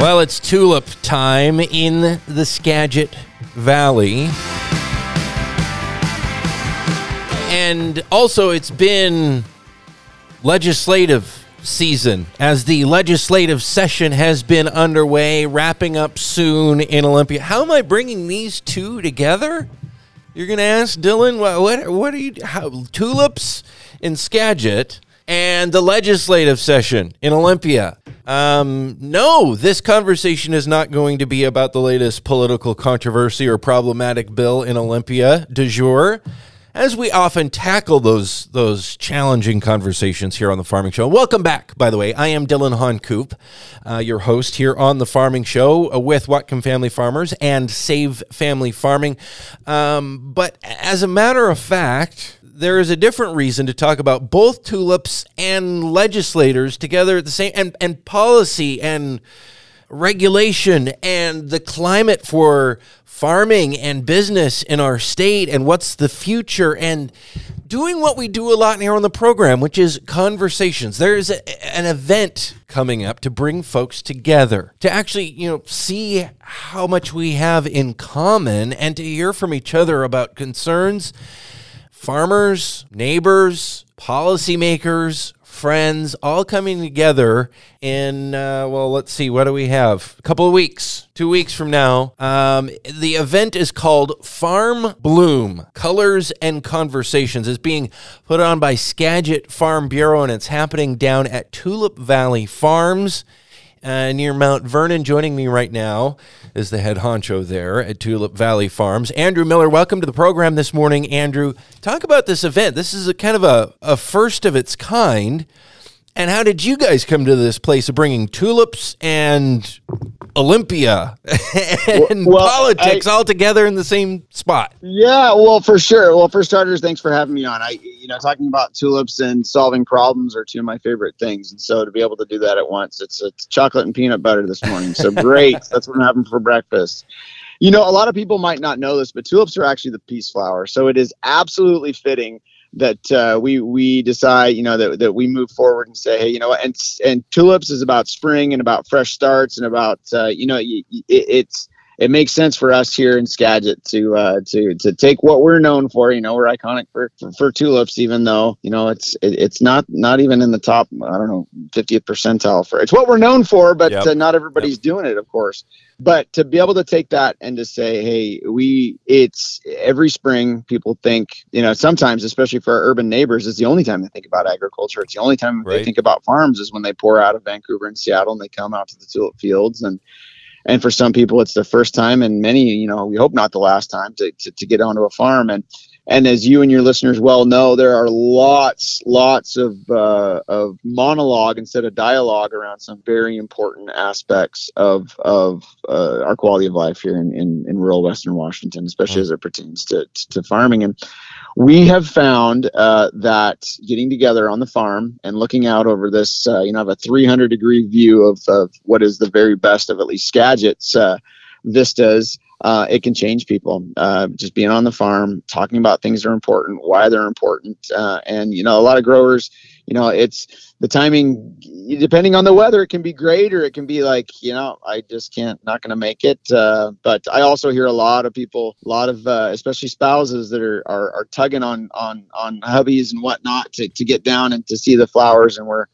Well, it's tulip time in the Skagit Valley. And also, it's been legislative season as the legislative session has been underway, wrapping up soon in Olympia. How am I bringing these two together? You're going to ask Dillon, what, what, are you, how, tulips in Skagit and the legislative session in Olympia. Um, no, this conversation is not going to be about the latest political controversy or problematic bill in Olympia de jour. As we often tackle those those challenging conversations here on the Farming Show. Welcome back, by the way. I am Dillon Honcoop, uh, your host here on the Farming Show uh, with Whatcom Family Farmers and Save Family Farming. Um, but as a matter of fact, there is a different reason to talk about both tulips and legislators together at the same and, and policy and regulation and the climate for farming and business in our state and what's the future and doing what we do a lot here on the program, which is conversations. There's a, an event coming up to bring folks together to actually, you know, see how much we have in common and to hear from each other about concerns farmers, neighbors, policymakers, friends, all coming together in, uh, well, let's see, what do we have? A couple of weeks, two weeks from now. Um, the event is called Farm Bloom Colors and Conversations. It's being put on by Skagit Farm Bureau, and it's happening down at Tulip Valley Farms uh, near Mount Vernon. Joining me right now is the head honcho there at Tulip Valley Farms, Andrew Miller. Welcome to the program this morning, Andrew. Talk about this event. This is a kind of a, a first of its kind. And how did you guys come to this place of bringing tulips and Olympia and well, politics I, all together in the same spot? Yeah, well, for sure. Well, for starters, thanks for having me on. I, you know, talking about tulips and solving problems are two of my favorite things, and so to be able to do that at once, it's, it's chocolate and peanut butter this morning. So great. That's what I'm having for breakfast. You know, a lot of people might not know this, but tulips are actually the peace flower. So it is absolutely fitting that uh, we we decide you know that, that we move forward and say hey you know and and tulips is about spring and about fresh starts and about uh, you know it, it's it makes sense for us here in Skagit to uh, to to take what we're known for. You know, we're iconic for, for, for tulips, even though you know it's it, it's not not even in the top. I don't know, 50th percentile for it's what we're known for, but yep. uh, not everybody's yep. doing it, of course but to be able to take that and to say hey we it's every spring people think you know sometimes especially for our urban neighbors is the only time they think about agriculture it's the only time right. they think about farms is when they pour out of vancouver and seattle and they come out to the tulip fields and and for some people it's the first time and many you know we hope not the last time to, to, to get onto a farm and and as you and your listeners well know, there are lots, lots of uh, of monologue instead of dialogue around some very important aspects of of uh, our quality of life here in, in, in rural Western Washington, especially mm-hmm. as it pertains to, to farming. And we have found uh, that getting together on the farm and looking out over this, uh, you know, have a 300 degree view of, of what is the very best of at least Skagit's uh, vistas uh, it can change people. Uh, just being on the farm, talking about things that are important, why they're important, uh, and you know, a lot of growers, you know, it's the timing depending on the weather it can be great or it can be like you know i just can't not going to make it uh, but i also hear a lot of people a lot of uh, especially spouses that are, are, are tugging on on on hubbies and whatnot to, to get down and to see the flowers and we're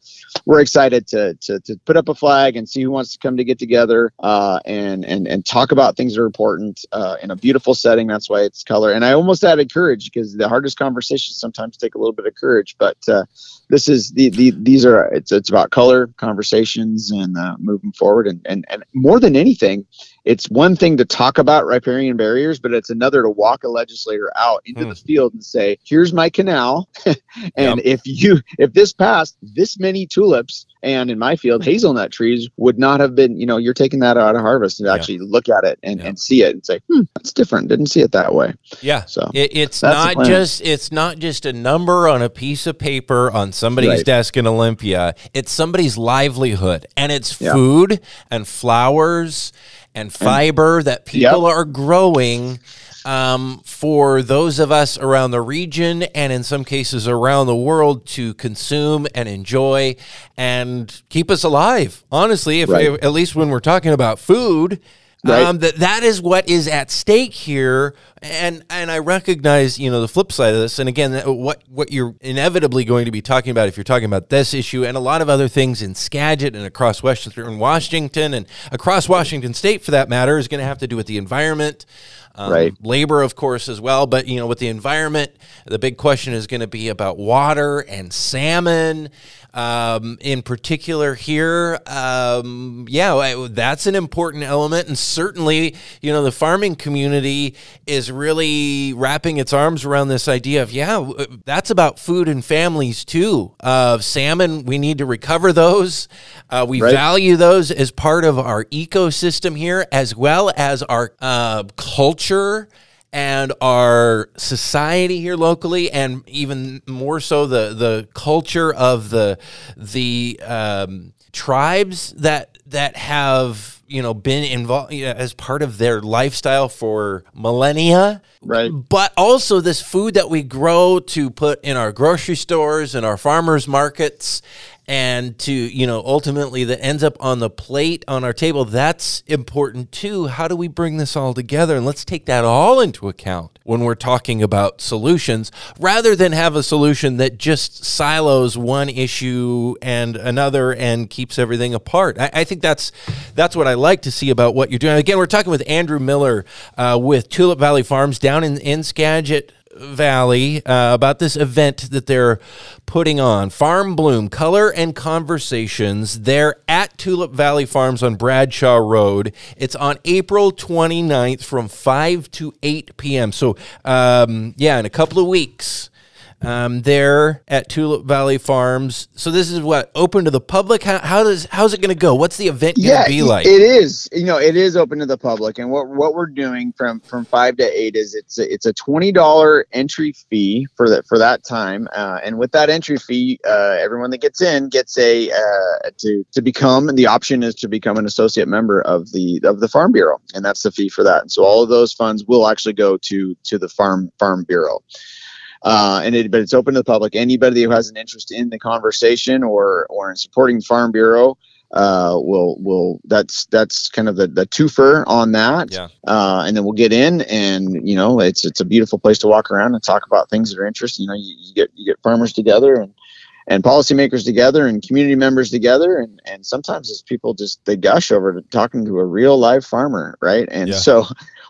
we're excited to, to to put up a flag and see who wants to come to get together uh, and and and talk about things that are important uh, in a beautiful setting. That's why it's color. And i almost added courage because the hardest conversations sometimes take a little bit of courage but uh, this is the, the these are it's it's about color conversations and uh, moving forward and, and and more than anything it's one thing to talk about riparian barriers but it's another to walk a legislator out into hmm. the field and say here's my canal and yep. if you if this passed this many tulips and in my field hazelnut trees would not have been you know you're taking that out of harvest and actually look at it and, and see it and say hmm that's different didn't see it that way yeah so it, it's not just it's not just a number on a piece of paper on somebody's right. desk in olympia it's somebody's livelihood and it's yeah. food and flowers and fiber that people yep. are growing um, for those of us around the region and in some cases around the world to consume and enjoy and keep us alive. Honestly, if right. at least when we're talking about food, Right. Um, that that is what is at stake here, and and I recognize you know the flip side of this, and again what what you're inevitably going to be talking about if you're talking about this issue and a lot of other things in Skagit and across Western Washington and across Washington State for that matter is going to have to do with the environment. Um, right. Labor, of course, as well. But, you know, with the environment, the big question is going to be about water and salmon um, in particular here. Um, yeah, that's an important element. And certainly, you know, the farming community is really wrapping its arms around this idea of, yeah, that's about food and families too. Of uh, salmon, we need to recover those. Uh, we right. value those as part of our ecosystem here, as well as our uh, culture and our society here locally, and even more so the the culture of the the um, tribes that that have you know been involved you know, as part of their lifestyle for millennia. Right. But also this food that we grow to put in our grocery stores and our farmers markets and to you know ultimately that ends up on the plate on our table that's important too. How do we bring this all together? And let's take that all into account when we're talking about solutions rather than have a solution that just silos one issue and another and keeps everything apart. I, I think that's that's what i like to see about what you're doing. Again we're talking with andrew miller uh, with tulip valley farms down in, in skagit Valley uh, about this event that they're putting on Farm Bloom Color and Conversations. They're at Tulip Valley Farms on Bradshaw Road. It's on April 29th from 5 to 8 p.m. So, um, yeah, in a couple of weeks um, there at Tulip Valley Farms. So this is what open to the public. How, how does how's it going to go? What's the event going to yeah, be like? It is. You know, it is open to the public, and what what we're doing from from five to eight is it's a, it's a twenty dollar entry fee for that for that time, uh, and with that entry fee, uh, everyone that gets in gets a uh, to to become the option is to become an associate member of the of the Farm Bureau, and that's the fee for that. And so all of those funds will actually go to to the Farm Farm Bureau. Uh, and it, but it's open to the public. Anybody who has an interest in the conversation or or in supporting Farm Bureau uh, will will that's that's kind of the the twofer on that. Yeah. Uh, and then we'll get in, and you know, it's it's a beautiful place to walk around and talk about things that are interesting. You know, you, you get you get farmers together and and policymakers together and community members together and and sometimes it's people just they gush over to talking to a real live farmer right and yeah. so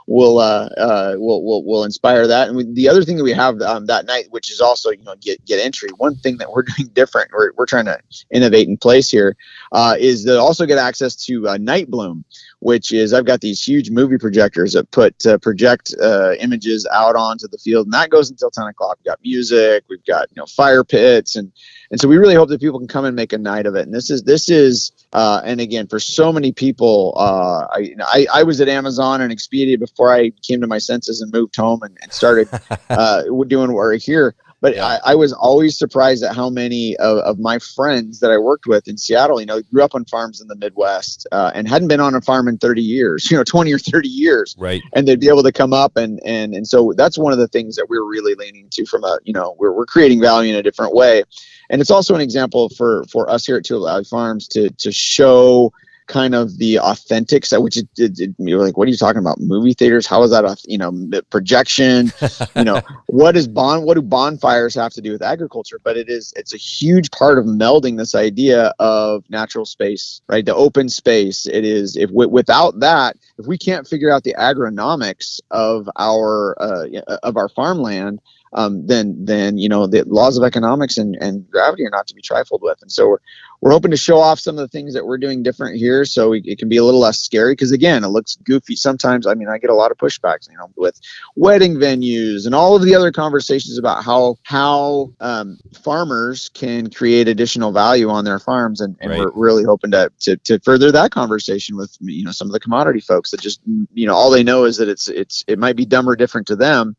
will uh, uh, will will will inspire that. And we, the other thing that we have um, that night, which is also you know get get entry. One thing that we're doing different, we're we're trying to innovate in place here, uh, is to also get access to uh, Night Bloom, which is I've got these huge movie projectors that put uh, project uh, images out onto the field, and that goes until 10 o'clock. We've got music, we've got you know fire pits, and and so we really hope that people can come and make a night of it. And this is this is uh, and again for so many people, uh, I, I, I was at Amazon and Expedia before I came to my senses and moved home and, and started uh, doing work here. But yeah. I, I, was always surprised at how many of, of, my friends that I worked with in Seattle, you know, grew up on farms in the Midwest uh, and hadn't been on a farm in 30 years, you know, 20 or 30 years. Right. And they'd be able to come up and and and so that's one of the things that we're really leaning to from a, you know, we're we're creating value in a different way and it's also an example for for us here at Tulip Valley Farms to to show kind of the authentic side, which it, it, it, you're like, what are you talking about? Movie theaters? How is that? a You know, projection. you know, what is bond? What do bonfires have to do with agriculture? But it is it's a huge part of melding this idea of natural space, right? The open space. It is if w- without that, if we can't figure out the agronomics of our uh, of our farmland, um, then then you know the laws of economics and, and gravity are not to be trifled with. And so we're we're hoping to show off some of the things that we're doing different here, so we, it can be a little less scary. Because again, it looks goofy sometimes. I mean, I get a lot of pushbacks, you know, with wedding venues and all of the other conversations about how how um, farmers can create additional value on their farms, and, and right. we're really hoping to, to to further that conversation with you know some of the commodity folks that just you know all they know is that it's it's it might be dumb or different to them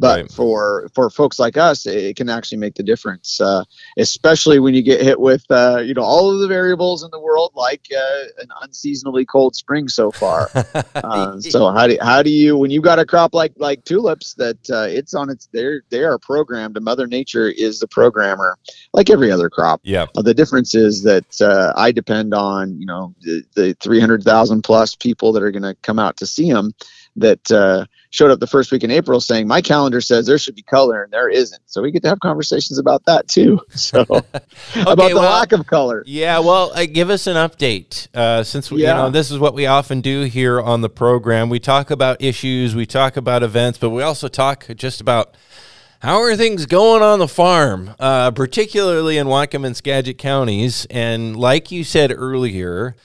but Right. for for folks like us, it, can actually make the difference, uh, especially when you get hit with uh, you know all of the variables in the world, like uh, an unseasonably cold spring so far. Uh, so how do how do you when you've got a crop like like tulips that uh, it's on its they're they are programmed and Mother Nature is the programmer like every other crop. yeah. Uh, the difference is that uh, I depend on you know the, the 300,000 plus people that are going to come out to see them that uh, showed up the first week in April saying my calendar says there should be color and there isn't. So we get to have conversations about that too. So about the well- lack of color. Yeah, well, uh, give us an update uh, since we, you know this is what we often do here on the program. We talk about issues, we talk about events, but we also talk just about how are things going on the farm, uh, particularly in Whatcom and Skagit counties. And like you said earlier,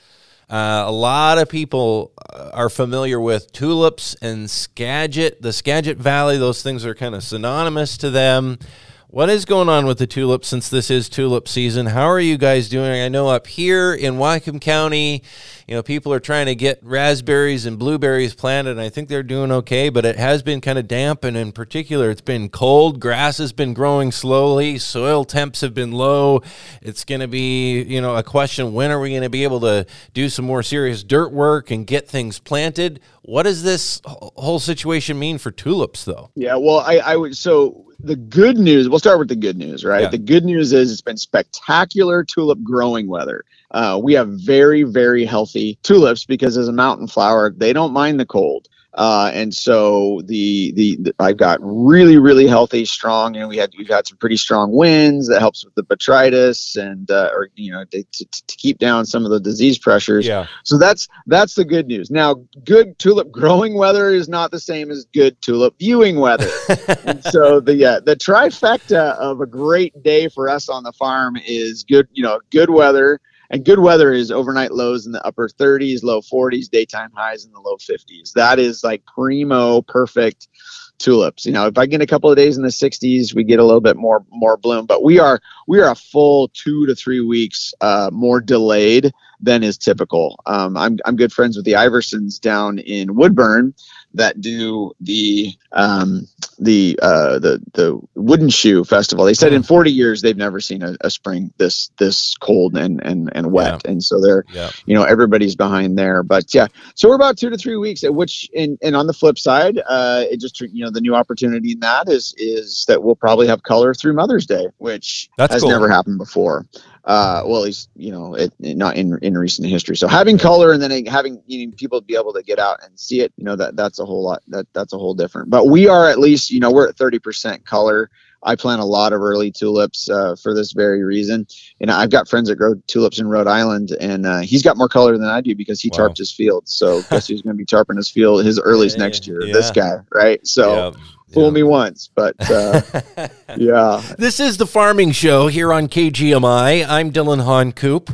uh, a lot of people uh, are familiar with tulips and Skagit, the Skagit Valley. Those things are kind of synonymous to them. What is going on with the tulips since this is tulip season? How are you guys doing? I know up here in Whatcom County, you know, people are trying to get raspberries and blueberries planted, and I think they're doing okay, but it has been kind of damp, and in particular, it's been cold. Grass has been growing slowly, soil temps have been low. It's going to be, you know, a question when are we going to be able to do some more serious dirt work and get things planted? What does this whole situation mean for tulips, though? Yeah, well, I, I would. So the good news. We'll start with the good news, right? Yeah. The good news is it's been spectacular tulip growing weather. Uh, we have very, very healthy tulips because as a mountain flower, they don't mind the cold. Uh, and so the, the the I've got really really healthy strong and we had we've had some pretty strong winds that helps with the botrytis and uh, or you know to, to, to keep down some of the disease pressures Yeah. so that's that's the good news. Now, good tulip growing weather is not the same as good tulip viewing weather. and so the uh, the trifecta of a great day for us on the farm is good, you know, good weather. And good weather is overnight lows in the upper 30s, low 40s, daytime highs in the low 50s. That is like primo perfect tulips. You know, if I get a couple of days in the 60s, we get a little bit more more bloom. But we are we are a full two to three weeks uh, more delayed than is typical. Um, I'm I'm good friends with the Iversons down in Woodburn that do the um, the uh, the the wooden shoe festival. They said in 40 years they've never seen a, a spring this this cold and and and wet, and so they're Yeah. you know everybody's behind there. But yeah, so we're about two to three weeks. At which and and on the flip side, uh, it just you know the new opportunity in that is is that we'll probably have color through Mother's Day, which That's has cool. never happened before. Uh, well, at least you know it, it- not in in recent history. So having color and then having you know, people be able to get out and see it, you know that that's a whole lot that that's a whole different. But we are at least you know we're at thirty percent color. I plant a lot of early tulips uh, for this very reason. And I've got friends that grow tulips in Rhode Island, and uh, he's got more color than I do because he Wow. tarped his field. So guess who's going to be tarping his field, his earlies Yeah, next year? yeah. This guy, right? So Yeah. Fool Yeah. me once, but uh, yeah, This is the Farming Show here on KGMI. I'm Dillon Honcoop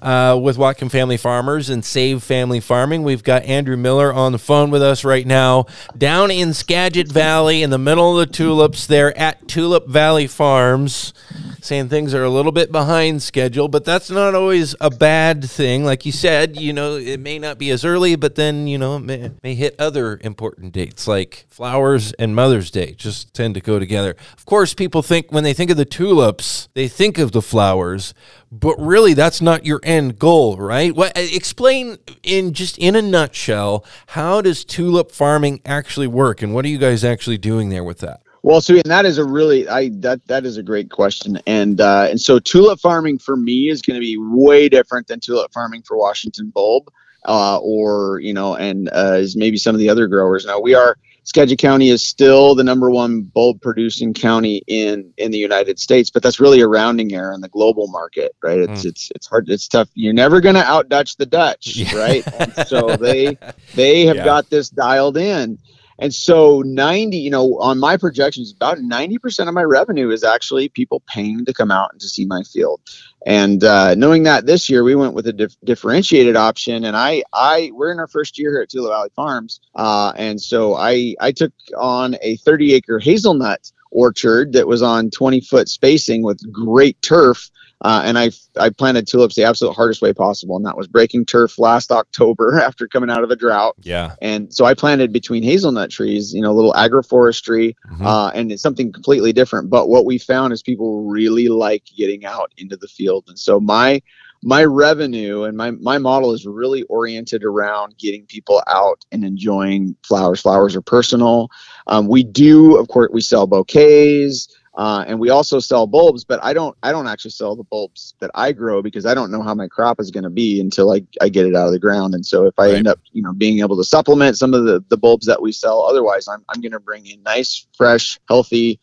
uh, with Whatcom Family Farmers and Save Family Farming. We've got Andrew Miller on the phone with us right now, down in Skagit Valley, in the middle of the tulips. There at Tulip Valley Farms, saying things are a little bit behind schedule, but that's not always a bad thing. Like you said, you know, it may not be as early, but then you know, it may, may hit other important dates like flowers and Mother's Day. Just tend to go together. Of course, people think when they think of the tulips, they think of the flowers, but really that's not your end goal, right? What explain in just in a nutshell, how does tulip farming actually work and what are you guys actually doing there with that? Well, so and that is a really I that that is a great question, and uh, and so tulip farming for me is going to be way different than tulip farming for Washington bulb, uh, or you know, and uh, maybe some of the other growers. Now we are Skagit County is still the number one bulb producing county in in the United States, but that's really a rounding error in the global market, right? It's hmm. it's it's hard, it's tough. You're never going to out Dutch the Dutch, Yeah. right? And so they they have Yeah. got this dialed in. And so 90, you know, on my projections, about 90% of my revenue is actually people paying to come out and to see my field. And uh, knowing that this year we went with a dif- differentiated option, and I, I, we're in our first year here at Tula Valley Farms, uh, and so I, I took on a 30 acre hazelnut orchard that was on 20 foot spacing with great turf. Uh, and I I planted tulips the absolute hardest way possible, and that was breaking turf last October after coming out of a drought. Yeah. And so I planted between hazelnut trees, you know, a little agroforestry, Mhm. uh, and it's something completely different. But what we found is people really like getting out into the field, and so my my revenue and my my model is really oriented around getting people out and enjoying flowers. Flowers are personal. Um, we do, of course, we sell bouquets. Uh, and we also sell bulbs, but I don't. I don't actually sell the bulbs that I grow because I don't know how my crop is going to be until I, I get it out of the ground. And so if I Right. end up, you know, being able to supplement some of the, the bulbs that we sell, otherwise, I'm I'm going to bring in nice, fresh, healthy,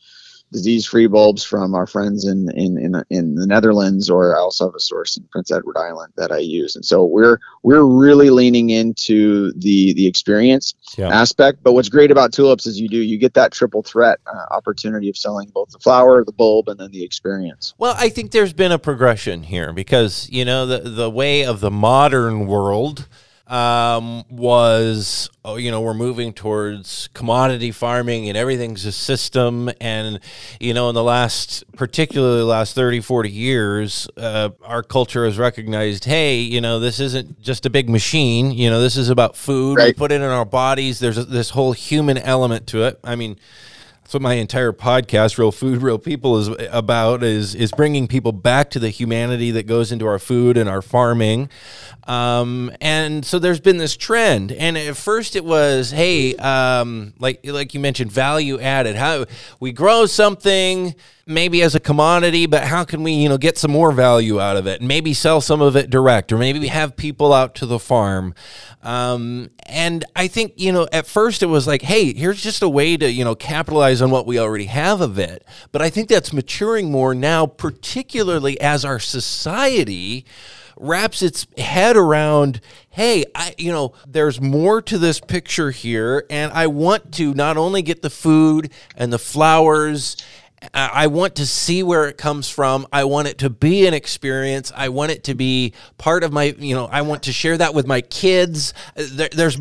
disease-free bulbs from our friends in in in in the Netherlands, or I also have a source in Prince Edward Island that I use. And so we're we're really leaning into the the experience Yeah. aspect. But what's great about tulips is you do you get that triple threat uh, opportunity of selling both the flower, the bulb, and then the experience. Well, I think there's been a progression here because you know the the way of the modern world um, was oh, you know we're moving towards commodity farming and everything's a system. And you know in the last particularly the last 30 40 years uh, our culture has recognized hey you know this isn't just a big machine. You know this is about food. We put it in our bodies. There's a, this whole human element to it. I mean that's what my entire podcast, "Real Food, Real People," is about is is bringing people back to the humanity that goes into our food and our farming. Um, and so there's been this trend, and at first it was, hey, um, like like you mentioned, value added. How we grow something maybe as a commodity, but how can we, you know, get some more value out of it? Maybe sell some of it direct, or maybe we have people out to the farm. Um, and I think, you know, at first it was like, hey, here's just a way to, you know, capitalize on what we already have of it. But I think that's maturing more now, particularly as our society wraps its head around hey i you know there's more to this picture here and i want to not only get the food and the flowers I I want to see where it comes from. I want it to be an experience. I want it to be part of my, you know, I want to share that with my kids. There, there's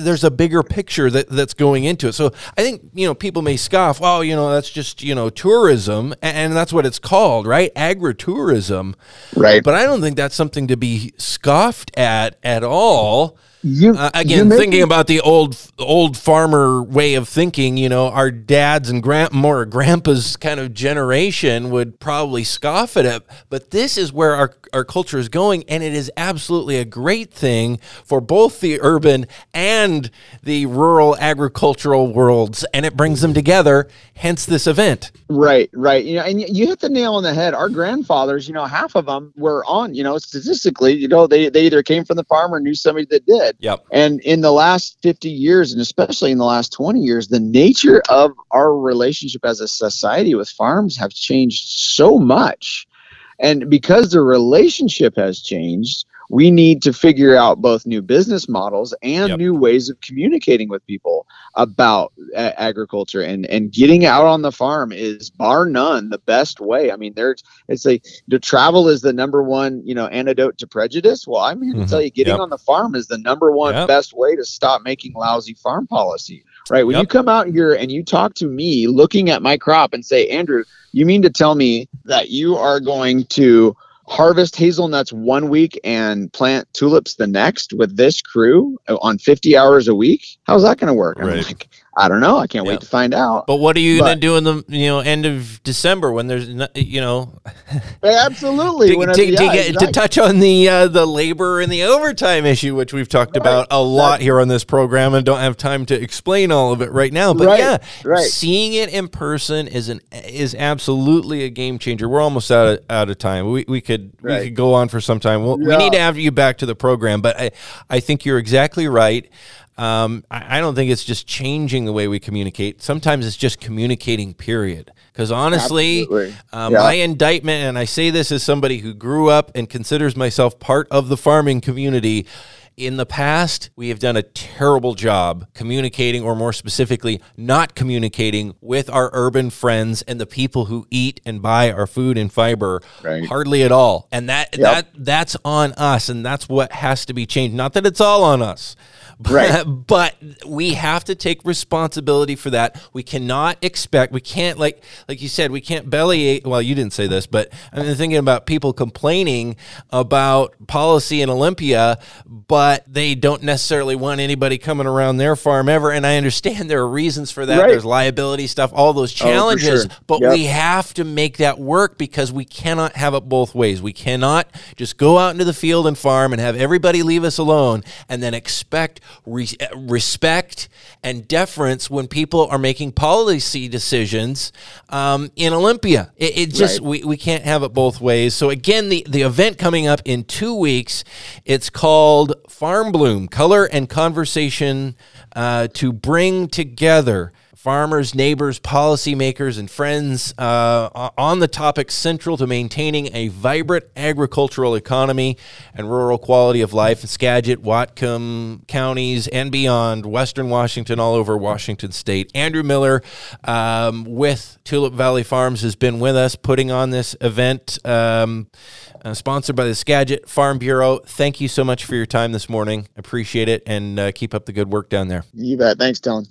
there's a bigger picture that, that's going into it. So I think, you know, people may scoff, oh, you know, that's just, you know, tourism. And that's what it's called, right? Agritourism. Right. But I don't think that's something to be scoffed at at all. You Uh, again, thinking about the old old farmer way of thinking, you know, our dads and grand more grandpa's kind of generation would probably scoff at it. But this is where our our culture is going, and it is absolutely a great thing for both the urban and the rural agricultural worlds, and it brings them together. Hence this event. Right, right. You know, and you hit the nail on the head. Our grandfathers, you know, half of them were on, you know, statistically, you know, they, they either came from the farm or knew somebody that did. Yep. And in the last 50 years, and especially in the last 20 years, the nature of our relationship as a society with farms have changed so much. And because the relationship has changed, we need to figure out both new business models and Yep. new ways of communicating with people about agriculture and and getting out on the farm is bar none the best way i mean there's it's like the travel is the number one you know antidote to prejudice well i'm here to Mhm. tell you getting Yep. on the farm is the number one Yep. best way to stop making lousy farm policy right when you come out here and you talk to me looking at my crop and say andrew you mean to tell me that you are going to harvest hazelnuts one week and plant tulips the next with this crew on 50 hours a week how's that going to work i'm Right. like i don't know i can't Yeah. wait to find out But what are you going to do in the you know end of December when there's no, you know absolutely to, to, to yeah, get, to touch on the uh, the labor and the overtime issue, which we've talked about a lot here on this program, and don't have time to explain all of it right now. But Right, yeah, right. seeing it in person is an is absolutely a game changer. We're almost out of, out of time. We, we could we could go on for some time. We'll, We need to have you back to the program, but I I think you're exactly right. Um, I, I don't think it's just changing the way we communicate. Sometimes it's just communicating. Period. Because honestly, uh, Yeah. my indictment, and I say this as somebody who grew up and considers myself part of the farming community, In the past, we have done a terrible job communicating, or more specifically, not communicating with our urban friends and the people who eat and buy our food and fiber Right. hardly at all. And that Yep. that that's on us, and that's what has to be changed. Not that it's all on us. But, Right. but we have to take responsibility for that. We cannot expect. We can't like like you said. We can't bellyache. Well, you didn't say this, but I'm thinking about people complaining about policy in Olympia, but they don't necessarily want anybody coming around their farm ever. And I understand there are reasons for that. Right. There's liability stuff, all those Oh, challenges. sure. But Yep. we have to make that work because we cannot have it both ways. We cannot just go out into the field and farm and have everybody leave us alone and then expect re- respect and deference when people are making policy decisions um, in Olympia. It, it just Right. we, we can't have it both ways. So again, the the event coming up in two weeks. It's called Farm Bloom: Color and Conversation uh, to bring together farmers, neighbors, policymakers, and friends uh, on the topic central to maintaining a vibrant agricultural economy and rural quality of life in Skagit, Whatcom counties, and beyond, Western Washington, all over Washington state. Andrew Miller um, with Tulip Valley Farms has been with us putting on this event. Um, uh, sponsored by the Skagit Farm Bureau. Thank you so much for your time this morning. Appreciate it and uh, keep up the good work down there. You bet. Thanks, Dillon.